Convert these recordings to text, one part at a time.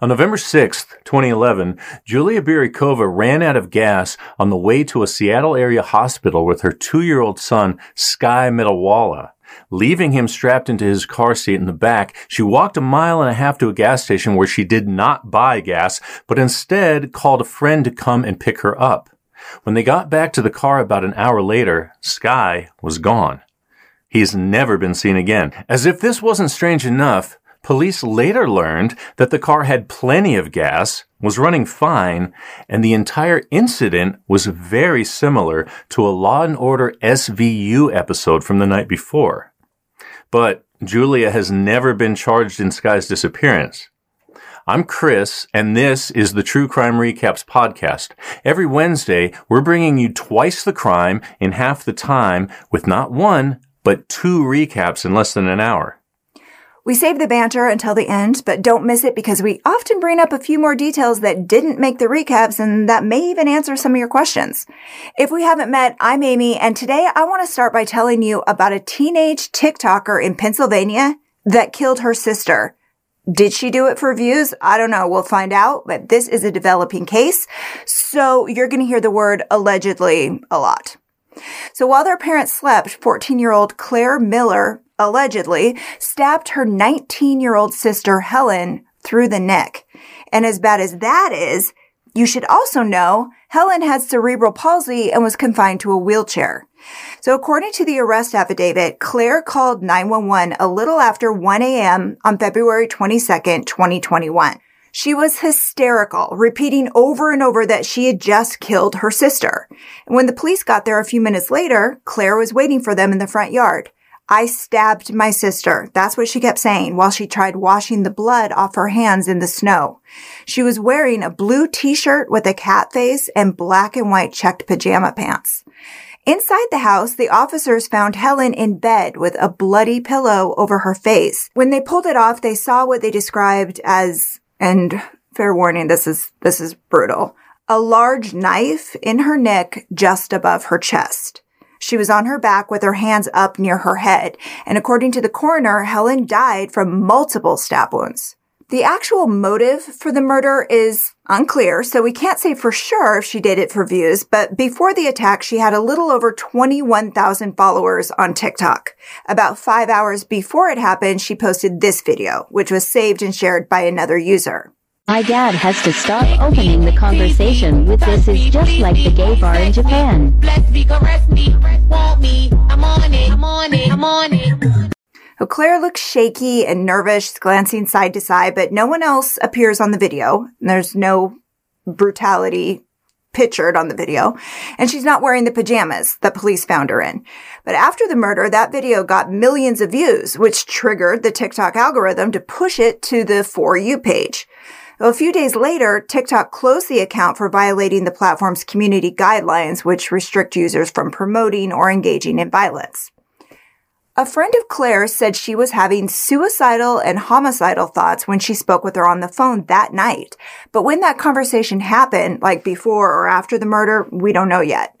On November 6, 2011, Julia Biryukova ran out of gas on the way to a Seattle area hospital with her two-year-old son, Sky Metalwala. Leaving him strapped into his car seat in the back, she walked a mile and a half to a gas station where she did not buy gas, but instead called a friend to come and pick her up. When they got back to the car about an hour later, Sky was gone. He's never been seen again. As if this wasn't strange enough, police later learned that the car had plenty of gas, was running fine, and the entire incident was very similar to a Law and Order SVU episode from the night before. But Julia has never been charged in Sky's disappearance. I'm Chris, and this is the True Crime Recaps podcast. Every Wednesday, we're bringing you twice the crime in half the time with not one, but two recaps in less than an hour. We save the banter until the end, but don't miss it because we often bring up a few more details that didn't make the recaps and that may even answer some of your questions. If we haven't met, I'm Amy, and today I want to start by telling you about a teenage TikToker in Pennsylvania that killed her sister. Did she do it for views? I don't know. We'll find out, but this is a developing case. So you're going to hear the word allegedly a lot. So while their parents slept, 14 year old Claire Miller allegedly stabbed her 19 year old sister Helen through the neck. And as bad as that is, you should also know Helen had cerebral palsy and was confined to a wheelchair. So according to the arrest affidavit, Claire called 911 a little after 1 a.m. on February 22nd, 2021. She was hysterical, repeating over and over that she had just killed her sister. And when the police got there a few minutes later, Claire was waiting for them in the front yard. I stabbed my sister. That's what she kept saying while she tried washing the blood off her hands in the snow. She was wearing a blue t-shirt with a cat face and black and white checked pajama pants. Inside the house, the officers found Helen in bed with a bloody pillow over her face. When they pulled it off, they saw what they described as, and fair warning, this is, this is brutal, a large knife in her neck just above her chest. She was on her back with her hands up near her head, and according to the coroner, Helen died from multiple stab wounds. The actual motive for the murder is unclear, so we can't say for sure if she did it for views, but before the attack, she had a little over 21,000 followers on TikTok. About five hours before it happened, she posted this video, which was saved and shared by another user. My dad has to stop opening the conversation with this is just like the gay bar in Japan. Claire looks shaky and nervous, glancing side to side, but no one else appears on the video. There's no brutality pictured on the video. And she's not wearing the pajamas that police found her in. But after the murder, that video got millions of views, which triggered the TikTok algorithm to push it to the For You page. A few days later, TikTok closed the account for violating the platform's community guidelines, which restrict users from promoting or engaging in violence. A friend of Claire's said she was having suicidal and homicidal thoughts when she spoke with her on the phone that night. But when that conversation happened, like before or after the murder, we don't know yet.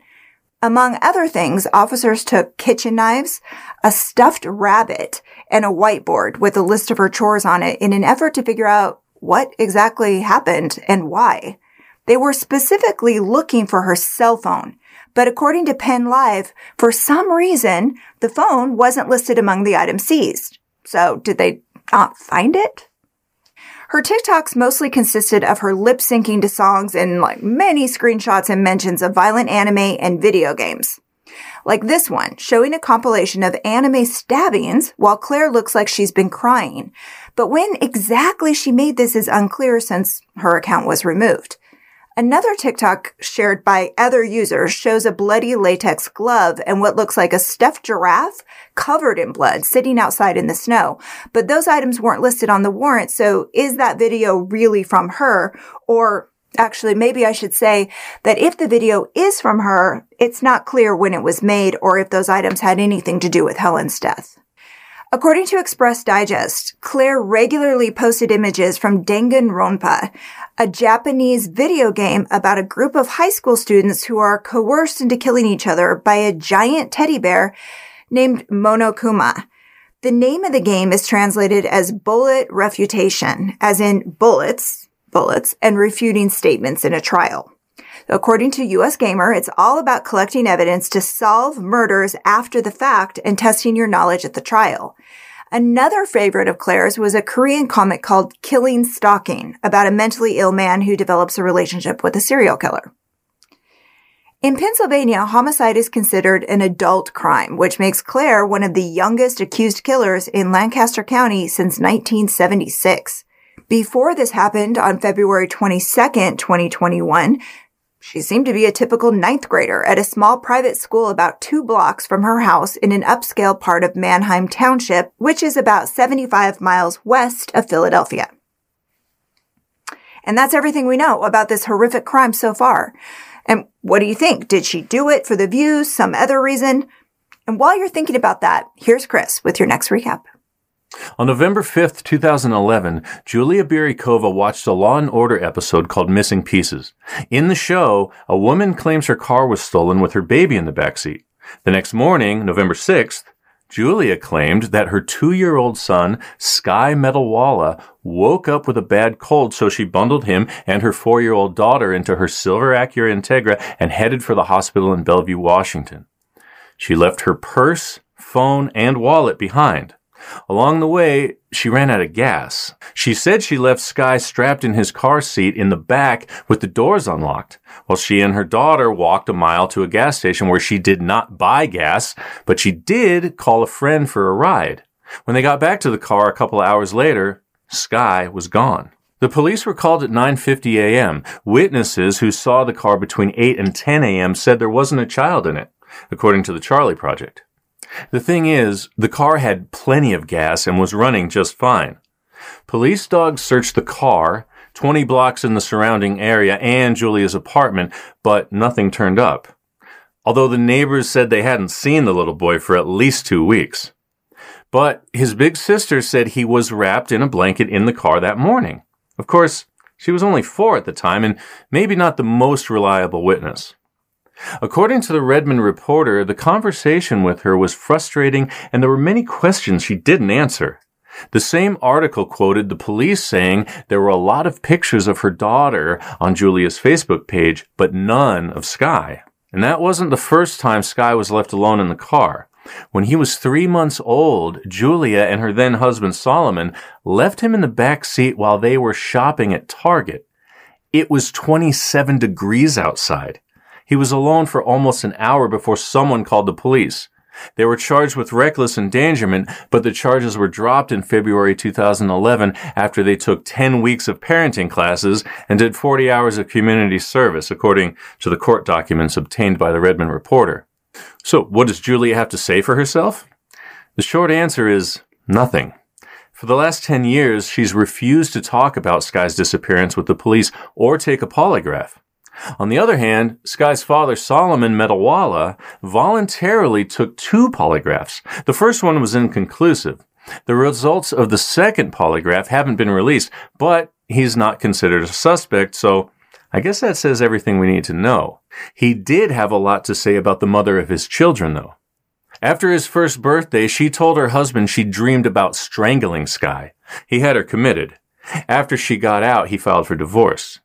Among other things, officers took kitchen knives, a stuffed rabbit, and a whiteboard with a list of her chores on it in an effort to figure out what exactly happened and why. They were specifically looking for her cell phone, but according to Penn Live, for some reason, the phone wasn't listed among the items seized. So did they not find it? Her TikToks mostly consisted of her lip syncing to songs and like many screenshots and mentions of violent anime and video games. Like this one, showing a compilation of anime stabbings while Claire looks like she's been crying. But when exactly she made this is unclear since her account was removed. Another TikTok shared by other users shows a bloody latex glove and what looks like a stuffed giraffe covered in blood sitting outside in the snow. But those items weren't listed on the warrant. So is that video really from her or actually maybe I should say that if the video is from her, it's not clear when it was made or if those items had anything to do with Helen's death. According to Express Digest, Claire regularly posted images from Danganronpa, a Japanese video game about a group of high school students who are coerced into killing each other by a giant teddy bear named Monokuma. The name of the game is translated as bullet refutation, as in bullets, bullets and refuting statements in a trial. According to US Gamer, it's all about collecting evidence to solve murders after the fact and testing your knowledge at the trial. Another favorite of Claire's was a Korean comic called Killing Stalking about a mentally ill man who develops a relationship with a serial killer. In Pennsylvania, homicide is considered an adult crime, which makes Claire one of the youngest accused killers in Lancaster County since 1976. Before this happened on February 22nd, 2021, she seemed to be a typical ninth grader at a small private school about two blocks from her house in an upscale part of Manheim Township, which is about 75 miles west of Philadelphia. And that's everything we know about this horrific crime so far. And what do you think? Did she do it for the views, some other reason? And while you're thinking about that, here's Chris with your next recap. On November 5th, 2011, Julia Biryukova watched a Law and Order episode called Missing Pieces. In the show, a woman claims her car was stolen with her baby in the backseat. The next morning, November 6th, Julia claimed that her two-year-old son, Sky Metalwala, woke up with a bad cold, so she bundled him and her four-year-old daughter into her silver Acura Integra and headed for the hospital in Bellevue, Washington. She left her purse, phone, and wallet behind. Along the way, she ran out of gas. She said she left Sky strapped in his car seat in the back with the doors unlocked, while she and her daughter walked a mile to a gas station where she did not buy gas, but she did call a friend for a ride. When they got back to the car a couple of hours later, Sky was gone. The police were called at 9:50 a.m. Witnesses who saw the car between 8 and 10 a.m. said there wasn't a child in it, according to the Charlie Project. The thing is, the car had plenty of gas and was running just fine. Police dogs searched the car, 20 blocks in the surrounding area, and Julia's apartment, but nothing turned up. Although the neighbors said they hadn't seen the little boy for at least two weeks. But his big sister said he was wrapped in a blanket in the car that morning. Of course, she was only four at the time and maybe not the most reliable witness. According to the Redmond reporter, the conversation with her was frustrating and there were many questions she didn't answer. The same article quoted the police saying there were a lot of pictures of her daughter on Julia's Facebook page, but none of Sky. And that wasn't the first time Sky was left alone in the car. When he was three months old, Julia and her then husband Solomon left him in the back seat while they were shopping at Target. It was 27 degrees outside. He was alone for almost an hour before someone called the police. They were charged with reckless endangerment, but the charges were dropped in February 2011 after they took 10 weeks of parenting classes and did 40 hours of community service, according to the court documents obtained by the Redmond Reporter. So, what does Julia have to say for herself? The short answer is nothing. For the last 10 years, she's refused to talk about Sky's disappearance with the police or take a polygraph. On the other hand, Sky's father, Solomon Metalwala, voluntarily took two polygraphs. The first one was inconclusive. The results of the second polygraph haven't been released, but he's not considered a suspect, so I guess that says everything we need to know. He did have a lot to say about the mother of his children, though. After his first birthday, she told her husband she dreamed about strangling Sky. He had her committed. After she got out, he filed for divorce.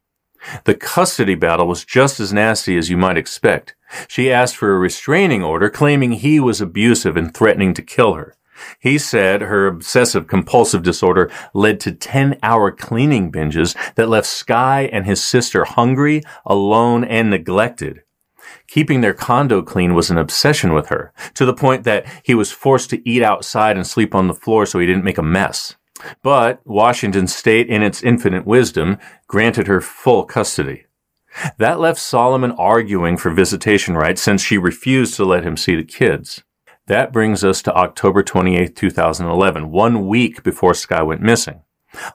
The custody battle was just as nasty as you might expect. She asked for a restraining order, claiming he was abusive and threatening to kill her. He said her obsessive compulsive disorder led to 10 hour cleaning binges that left Sky and his sister hungry, alone, and neglected. Keeping their condo clean was an obsession with her, to the point that he was forced to eat outside and sleep on the floor so he didn't make a mess. But Washington state, in its infinite wisdom, granted her full custody. That left Solomon arguing for visitation rights since she refused to let him see the kids. That brings us to October 28, 2011, one week before Sky went missing.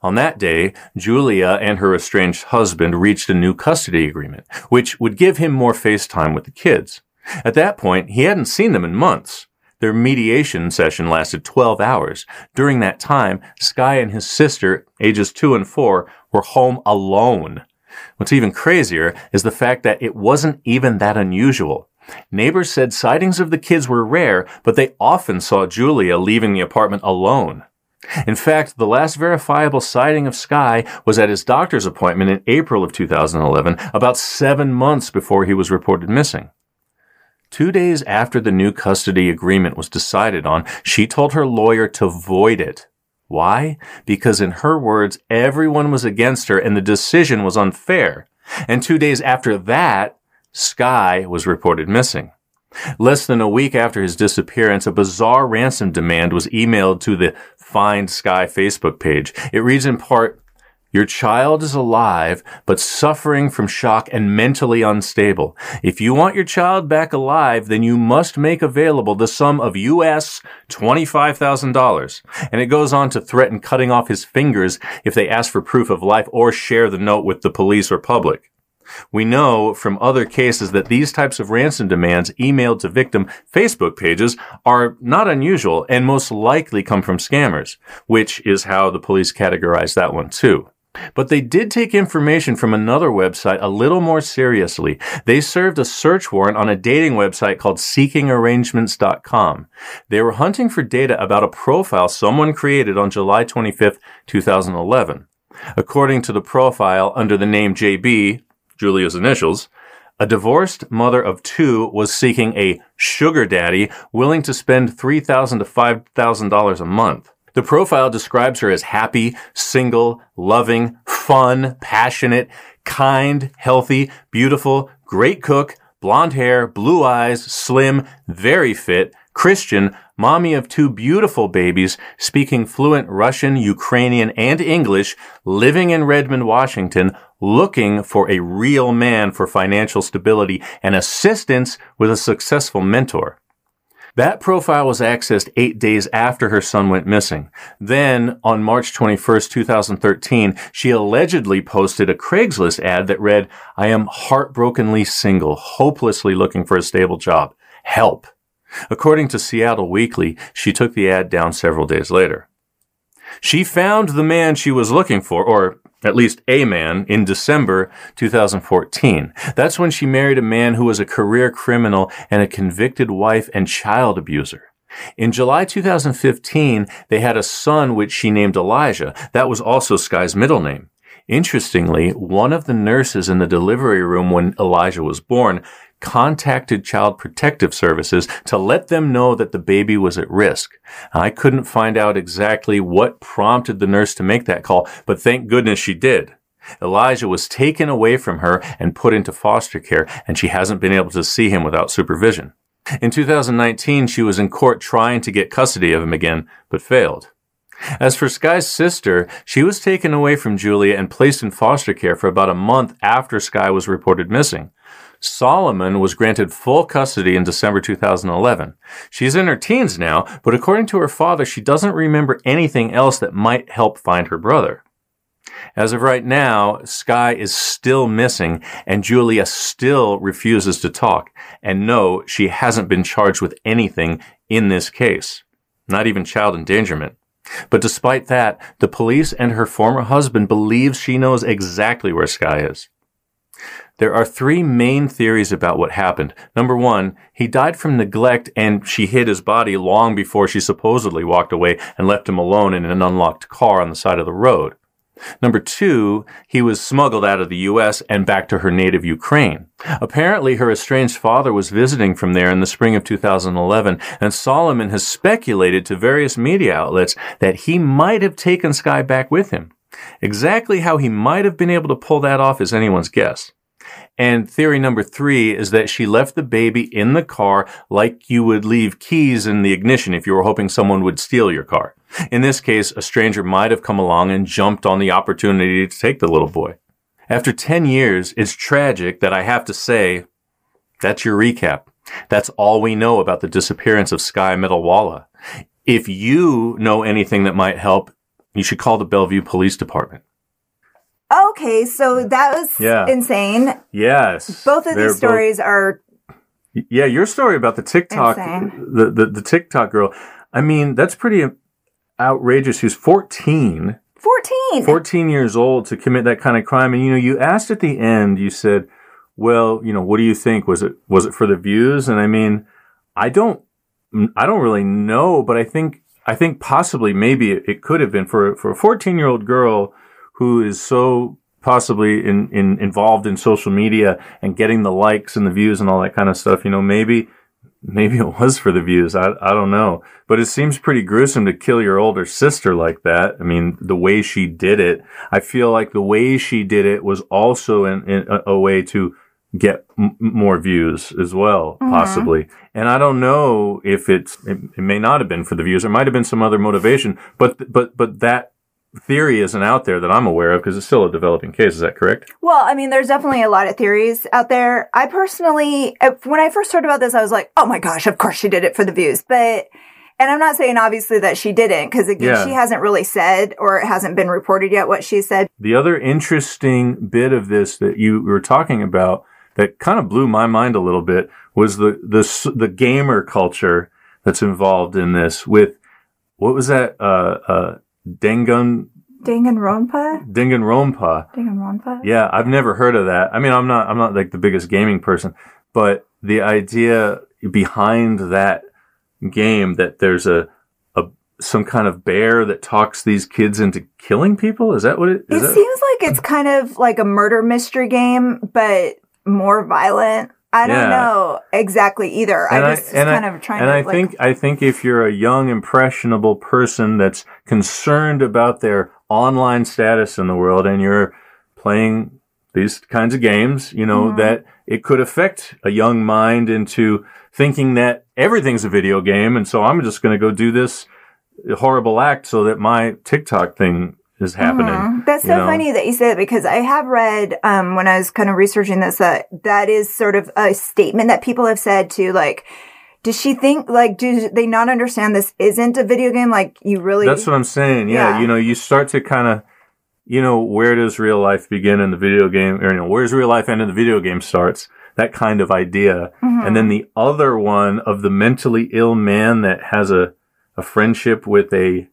On that day, Julia and her estranged husband reached a new custody agreement, which would give him more face time with the kids. At that point, he hadn't seen them in months. Their mediation session lasted 12 hours. During that time, Sky and his sister, ages two and four, were home alone. What's even crazier is the fact that it wasn't even that unusual. Neighbors said sightings of the kids were rare, but they often saw Julia leaving the apartment alone. In fact, the last verifiable sighting of Sky was at his doctor's appointment in April of 2011, about seven months before he was reported missing. Two days after the new custody agreement was decided on, she told her lawyer to void it. Why? Because in her words, everyone was against her and the decision was unfair. And two days after that, Sky was reported missing. Less than a week after his disappearance, a bizarre ransom demand was emailed to the Find Sky Facebook page. It reads in part, your child is alive, but suffering from shock and mentally unstable. If you want your child back alive, then you must make available the sum of US $25,000. And it goes on to threaten cutting off his fingers if they ask for proof of life or share the note with the police or public. We know from other cases that these types of ransom demands emailed to victim Facebook pages are not unusual and most likely come from scammers, which is how the police categorize that one too. But they did take information from another website a little more seriously. They served a search warrant on a dating website called seekingarrangements.com. They were hunting for data about a profile someone created on July 25th, 2011. According to the profile under the name JB, Julia's initials, a divorced mother of two was seeking a sugar daddy willing to spend 3,000 to $5,000 a month. The profile describes her as happy, single, loving, fun, passionate, kind, healthy, beautiful, great cook, blonde hair, blue eyes, slim, very fit, Christian, mommy of two beautiful babies, speaking fluent Russian, Ukrainian, and English, living in Redmond, Washington, looking for a real man for financial stability and assistance with a successful mentor. That profile was accessed eight days after her son went missing. Then, on March 21st, 2013, she allegedly posted a Craigslist ad that read, I am heartbrokenly single, hopelessly looking for a stable job. Help. According to Seattle Weekly, she took the ad down several days later. She found the man she was looking for, or at least a man, in December 2014. That's when she married a man who was a career criminal and a convicted wife and child abuser. In July 2015, they had a son which she named Elijah. That was also Sky's middle name. Interestingly, one of the nurses in the delivery room when Elijah was born contacted Child Protective Services to let them know that the baby was at risk. I couldn't find out exactly what prompted the nurse to make that call, but thank goodness she did. Elijah was taken away from her and put into foster care, and she hasn't been able to see him without supervision. In 2019, she was in court trying to get custody of him again, but failed. As for Sky's sister, she was taken away from Julia and placed in foster care for about a month after Sky was reported missing. Solomon was granted full custody in December 2011. She's in her teens now, but according to her father, she doesn't remember anything else that might help find her brother. As of right now, Sky is still missing and Julia still refuses to talk. And no, she hasn't been charged with anything in this case. Not even child endangerment. But despite that, the police and her former husband believe she knows exactly where Sky is. There are three main theories about what happened. Number one, he died from neglect and she hid his body long before she supposedly walked away and left him alone in an unlocked car on the side of the road. Number two, he was smuggled out of the U.S. and back to her native Ukraine. Apparently, her estranged father was visiting from there in the spring of 2011, and Solomon has speculated to various media outlets that he might have taken Sky back with him. Exactly how he might have been able to pull that off is anyone's guess. And theory number three is that she left the baby in the car like you would leave keys in the ignition if you were hoping someone would steal your car. In this case, a stranger might have come along and jumped on the opportunity to take the little boy. After 10 years, it's tragic that I have to say, that's your recap. That's all we know about the disappearance of Sky Metalwala. If you know anything that might help, you should call the Bellevue Police Department. Okay, so that was Yeah. insane. Yes. Both of these stories are Yeah, your story about the TikTok, the, the the TikTok girl. I mean, that's pretty outrageous. Who's 14, 14. 14 years old to commit that kind of crime. And you know, you asked at the end, you said, "Well, you know, what do you think? Was it was it for the views?" And I mean, I don't, I don't really know, but I think I think possibly maybe it, it could have been for for a 14 year old girl who is so possibly in, in involved in social media and getting the likes and the views and all that kind of stuff. You know, maybe maybe it was for the views. I I don't know, but it seems pretty gruesome to kill your older sister like that. I mean, the way she did it, I feel like the way she did it was also in, in a, a way to get m- more views as well, mm-hmm. possibly. And I don't know if it's, it, it may not have been for the views. There might have been some other motivation, but, but, but that theory isn't out there that I'm aware of because it's still a developing case. Is that correct? Well, I mean, there's definitely a lot of theories out there. I personally, when I first heard about this, I was like, oh my gosh, of course she did it for the views. But, and I'm not saying obviously that she didn't, because again, Yeah. she hasn't really said or it hasn't been reported yet what she said. The other interesting bit of this that you were talking about that kind of blew my mind a little bit was the, the, the gamer culture that's involved in this with, what was that, uh, uh, Dangun, Danganronpa? Danganronpa. Danganronpa? Yeah, I've never heard of that. I mean, I'm not, I'm not like the biggest gaming person, but the idea behind that game that there's a, a, some kind of bear that talks these kids into killing people. Is that what it is? It that- seems like it's kind of like a murder mystery game, but more violent. I don't Yeah. know exactly either. I was just kind of trying and to And I like, think I think if you're a young impressionable person that's concerned about their online status in the world and you're playing these kinds of games, you know, Mm-hmm. that it could affect a young mind into thinking that everything's a video game and so I'm just going to go do this horrible act so that my TikTok thing is happening. Mhm. That's so know? funny that you say that because I have read um, when I was kind of researching this that that is sort of a statement that people have said to like, does she think like do they not understand this isn't a video game? Like you really That's what I'm saying. Yeah, Yeah. you know, you start to kind of, you know, where does real life begin in the video game, or you know, where's real life end and the video game starts? That kind of idea. Mm-hmm. And then the other one of the mentally ill man that has a a friendship with a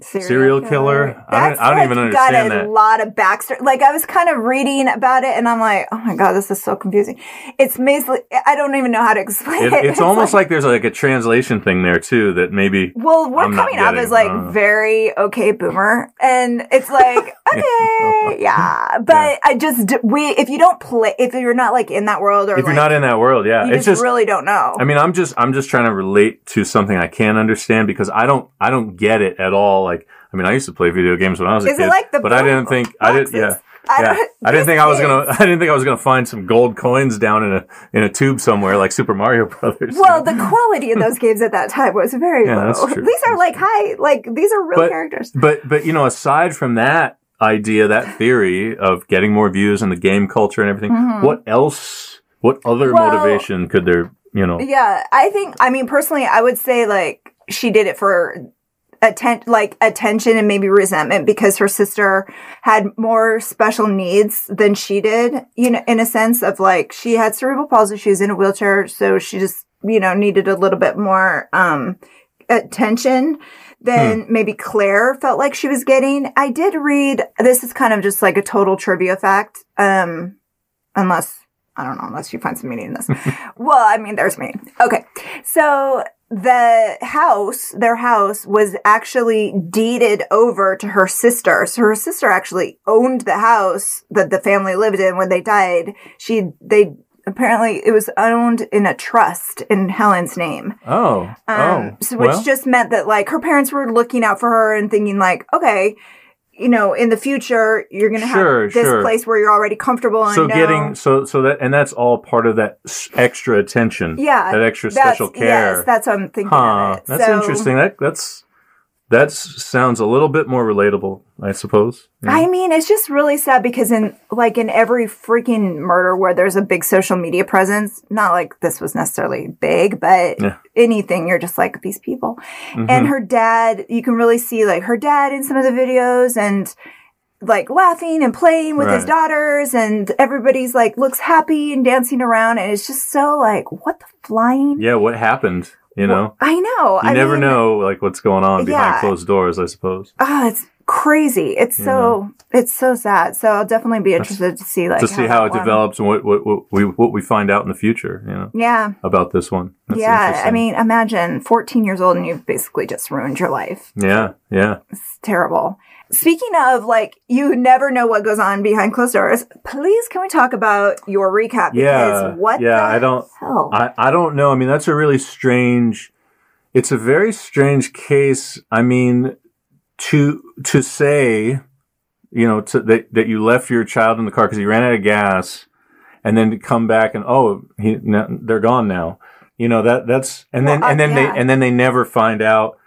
Serial killer? I don't- I don't like even got understand a that. lot of backstory. Like I was kind of reading about it, and I'm like, oh my god, this is so confusing. It's basically I don't even know how to explain it, it. it's almost like, there's like a translation thing there too that maybe Well, we're I'm coming up as like uh, very okay boomer, and it's like okay, yeah. But I just we if you don't play if you're not like in that world or if like, you're not in that world, yeah, you it's just, just really don't know. I mean, I'm just I'm just trying to relate to something I can understand because I don't I don't get it at all. Like, I mean, I used to play video games when I was a Is it kid, like the but I didn't think I didn't. Yeah, I yeah. I didn't think I was gonna. I didn't think I was gonna find some gold coins down in a in a tube somewhere like Super Mario Brothers. well, the quality of those games at that time was very Yeah, low. that's true. These are like high, like these are real But- characters. but but you know, aside from that idea, that theory of getting more views and the game culture and everything, what else? What other Mm-hmm. Well- motivation could there? You know, Yeah, I think. I mean, personally, I would say like she did it for atten- like attention and maybe resentment because her sister had more special needs than she did. You know, in a sense of like she had cerebral palsy, she was in a wheelchair, so she just you know needed a little bit more um attention than maybe Claire felt like she was getting. I did read. This is kind of just like a total trivia fact. Um, unless I don't know, unless you find some meaning in this. well, I mean, there's meaning. Okay. So the house, their house was actually deeded over to her sister. So her sister actually owned the house that the family lived in when they died. She, they, apparently it was owned in a trust in Helen's name. oh, Um, oh, so which well, just meant that like her parents were looking out for her and thinking like, okay, you know, in the future you're gonna Sure, have this sure. place where you're already comfortable and so know- getting so so that and that's all part of that extra attention yeah that extra special care. Yes, that's what I'm thinking huh that's So, interesting. That that's that sounds a little bit more relatable i suppose Yeah. I mean, it's just really sad because in like in every freaking murder where there's a big social media presence, not like this was necessarily big, but Yeah. anything, you're just like these people. Mhm. And her dad, you can really see like her dad in some of the videos and like laughing and playing with his daughters and everybody's like looks happy and dancing around and it's just so like what the flying yeah what happened you know I know. you I never mean, know like what's going on behind Yeah. closed doors i suppose Oh, it's crazy. It's so it's so sad. So I'll definitely be interested to see like to see how that it one- develops and what, what, what we what we find out in the future, you know, Yeah. about this one. That's yeah. I mean, imagine 14 years old and you've basically just ruined your life. yeah, yeah. It's terrible. Speaking of like, you never know what goes on behind closed doors. Please, can we talk about your recap? Yeah, Because what yeah, the I don't- hell? I, I don't know. I mean, that's a really strange. It's a very strange case. I mean, to to say, you know, to, that that you left your child in the car because he ran out of gas, and then to come back and oh, he no, they're gone now. You know that that's and then Well, uh, and then yeah. they and then they never find out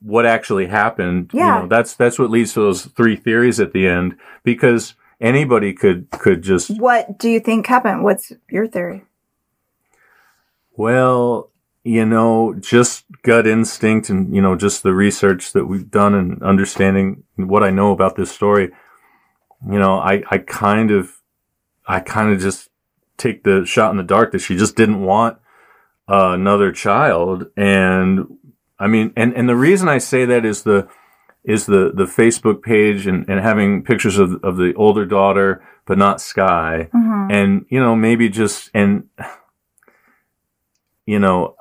what actually happened. Yeah. You know, that's that's what leads to those three theories at the end because anybody could could just what do you think happened? What's your theory? Well, you know, just gut instinct and, you know, just the research that we've done and understanding what I know about this story, you know, I, I kind of, I kind of just take the shot in the dark that she just didn't want uh, another child. And I mean, and, and the reason I say that is the, is the, the Facebook page and, and having pictures of, of the older daughter, but not Sky. Mm-hmm. And, you know, maybe just, and, you know,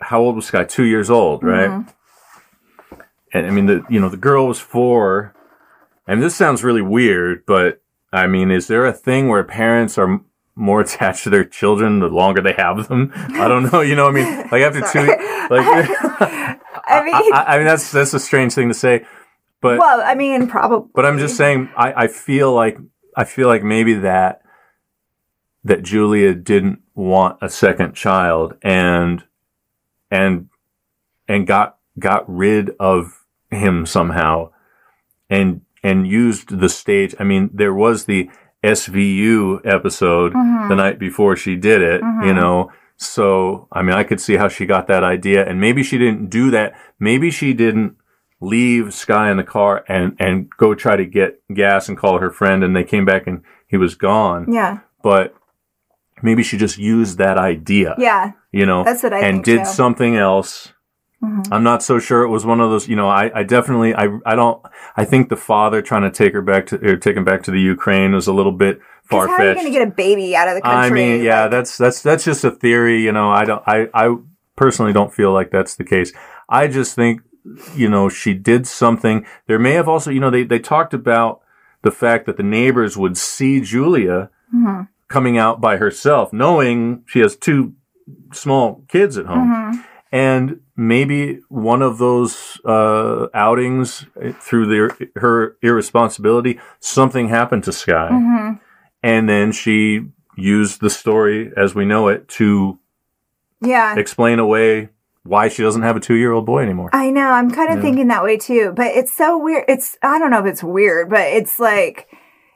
how old was Sky? Two years old, right? Mm-hmm. And I mean, the, you know, the girl was four. And this sounds really weird, but I mean, is there a thing where parents are more attached to their children the longer they have them? I don't know. You know, I mean, like after two, like, I mean, I, I mean, that's, that's a strange thing to say, but, well, I mean, probably. but I'm just saying, I, I feel like, I feel like maybe that, that Julia didn't want a second child and, and, and got, got rid of him somehow and, and used the stage. I mean, there was the SVU episode mm-hmm. the night before she did it, you mm-hmm. know, so, I mean, I could see how she got that idea and maybe she didn't do that. Maybe she didn't leave Sky in the car and, and go try to get gas and call her friend and they came back and he was gone. Yeah. But maybe she just used that idea, Yeah. you know, That's what I and did too. something else. Mm-hmm. I'm not so sure it was one of those, you know, I, I definitely, I, I don't, I think the father trying to take her back to, or take him back to the Ukraine was a little bit far fetched. how are you going to get a baby out of the country? I mean, yeah, Like, that's that's that's just a theory. You know, I don't. I I personally don't feel like that's the case. I just think, you know, she did something. There may have also, you know, they they talked about the fact that the neighbors would see Julia Mm-hmm. coming out by herself, knowing she has two small kids at home. Mm-hmm. And maybe one of those uh, outings eh, through their, her irresponsibility, something happened to Sky Mm-hmm. and then she used the story as we know it to yeah. explain away why she doesn't have a two-year-old boy anymore. I know. I'm kind of thinking that way too, but it's so weird. It's, I don't know if it's weird, but it's like,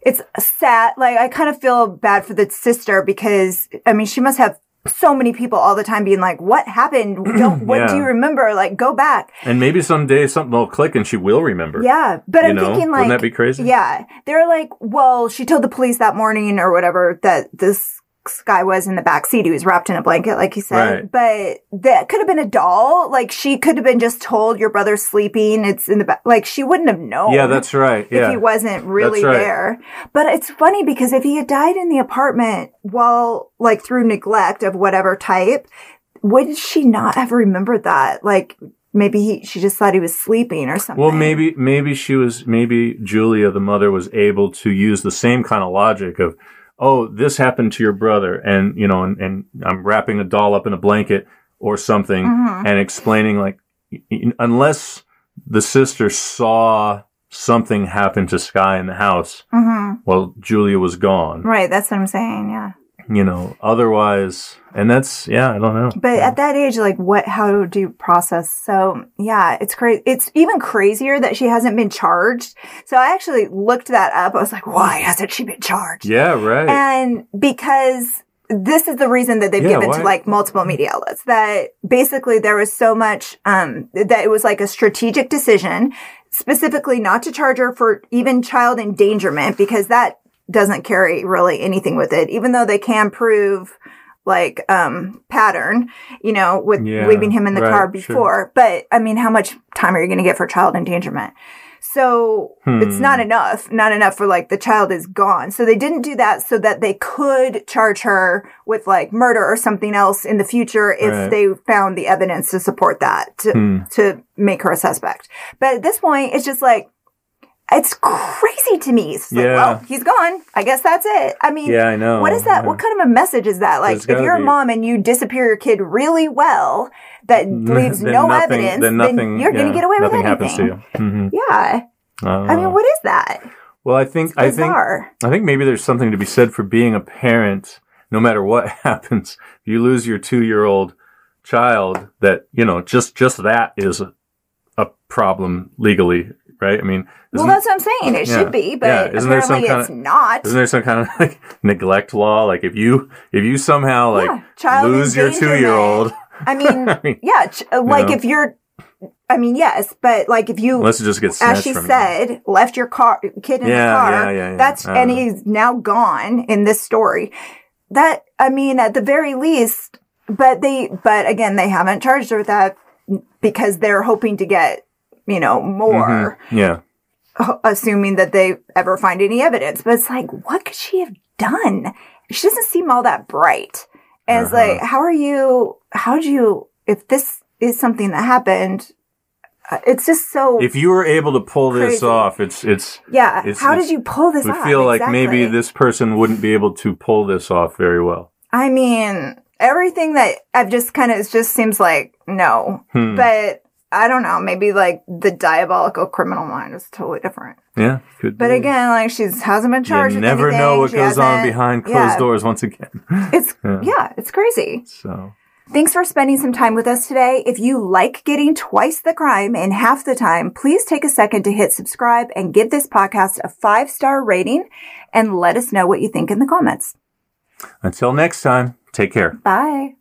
it's sad. Like, I kind of feel bad for the sister because, I mean, she must have so many people all the time being like, what happened? Don't, what do you remember? Like, go back. And maybe someday something will click and she will remember. Yeah. But You I'm know? thinking like, Wouldn't that be crazy? Yeah. They're like, well, she told the police that morning or whatever that this guy was in the back seat. He was wrapped in a blanket, like you said. But that could have been a doll. Like she could have been just told your brother's sleeping. It's in the back. Like she wouldn't have known. Yeah, that's right. If Yeah. he wasn't really right. there. But it's funny because if he had died in the apartment while, like, through neglect of whatever type, would she not have remembered that? Like, maybe he, she just thought he was sleeping or something. Well, maybe maybe she was maybe Julia the mother was able to use the same kind of logic of oh this happened to your brother and you know and, and I'm wrapping a doll up in a blanket or something Mm-hmm. and explaining like unless the sister saw something happen to Sky in the house Mhm. well Julia was gone Right. That's what I'm saying. Yeah. You know otherwise and that's yeah I don't know But at that age, like, what, how do you process? So, yeah, it's crazy. It's even crazier that she hasn't been charged. So I actually looked that up. I was like, why hasn't she been charged? yeah right And because this is the reason that they've Yeah, given why? to like multiple media outlets that basically there was so much, um, that it was like a strategic decision specifically not to charge her for even child endangerment because that doesn't carry really anything with it, even though they can prove like um pattern, you know, with Yeah, leaving him in the right, car sure. before. But I mean, how much time are you going to get for child endangerment? So it's Hmm. not enough, not enough for like the child is gone. So they didn't do that so that they could charge her with like murder or something else in the future if Right. they found the evidence to support that to Hmm. to make her a suspect. But at this point, it's just like it's crazy to me. It's like, Yeah. well, he's gone. I guess that's it. I mean, Yeah, I know. what is that? Yeah. What kind of a message is that? Like, if you're a mom and you disappear your kid really well, that leaves no nothing- evidence, Then nothing. then you're going to get away with nothing anything. happens to you. hmm Yeah. I mean, what is that? Well, I think I think. I think maybe there's something to be said for being a parent. No matter what happens, if you lose your two year old child, that you know, just just that is a, a problem legally, right? I mean, Well, that's what I'm saying. It Yeah. should be, but Yeah. Isn't there some apparently kind it's of- not. isn't there some kind of like neglect law? Like if you if you somehow like Yeah, child lose your two year old, I mean, I mean, yeah, ch- uh, like know. if you're, I mean, yes, but like if you, unless it just gets as she from you. said, left your car kid in Yeah, the car. yeah, yeah, yeah. That's and know. he's now gone in this story. That I mean, at the very least, but they, but again, they haven't charged her with that because they're hoping to get, you know, more, Yeah. assuming that they ever find any evidence. But it's like, what could she have done? She doesn't seem all that bright. And it's Uh-huh. like, how are you? How'd you? If this is something that happened, uh, it's just so. If you were able to pull this off, it's it's yeah. it's- how it's- did you pull this we off? feel like maybe this person wouldn't be able to pull this off very well. I mean, everything that I've just kind of, it just seems like no. Hmm. But I don't know. Maybe like the diabolical criminal mind is totally different. Yeah, could But be. again, like she's hasn't been charged you never anything. know what She goes on behind closed yeah, doors once again. It's Yeah. yeah, it's crazy. So Thanks for spending some time with us today. If you like getting twice the crime in half the time, please take a second to hit subscribe and give this podcast a five star rating and let us know what you think in the comments. until next time, take care. Bye.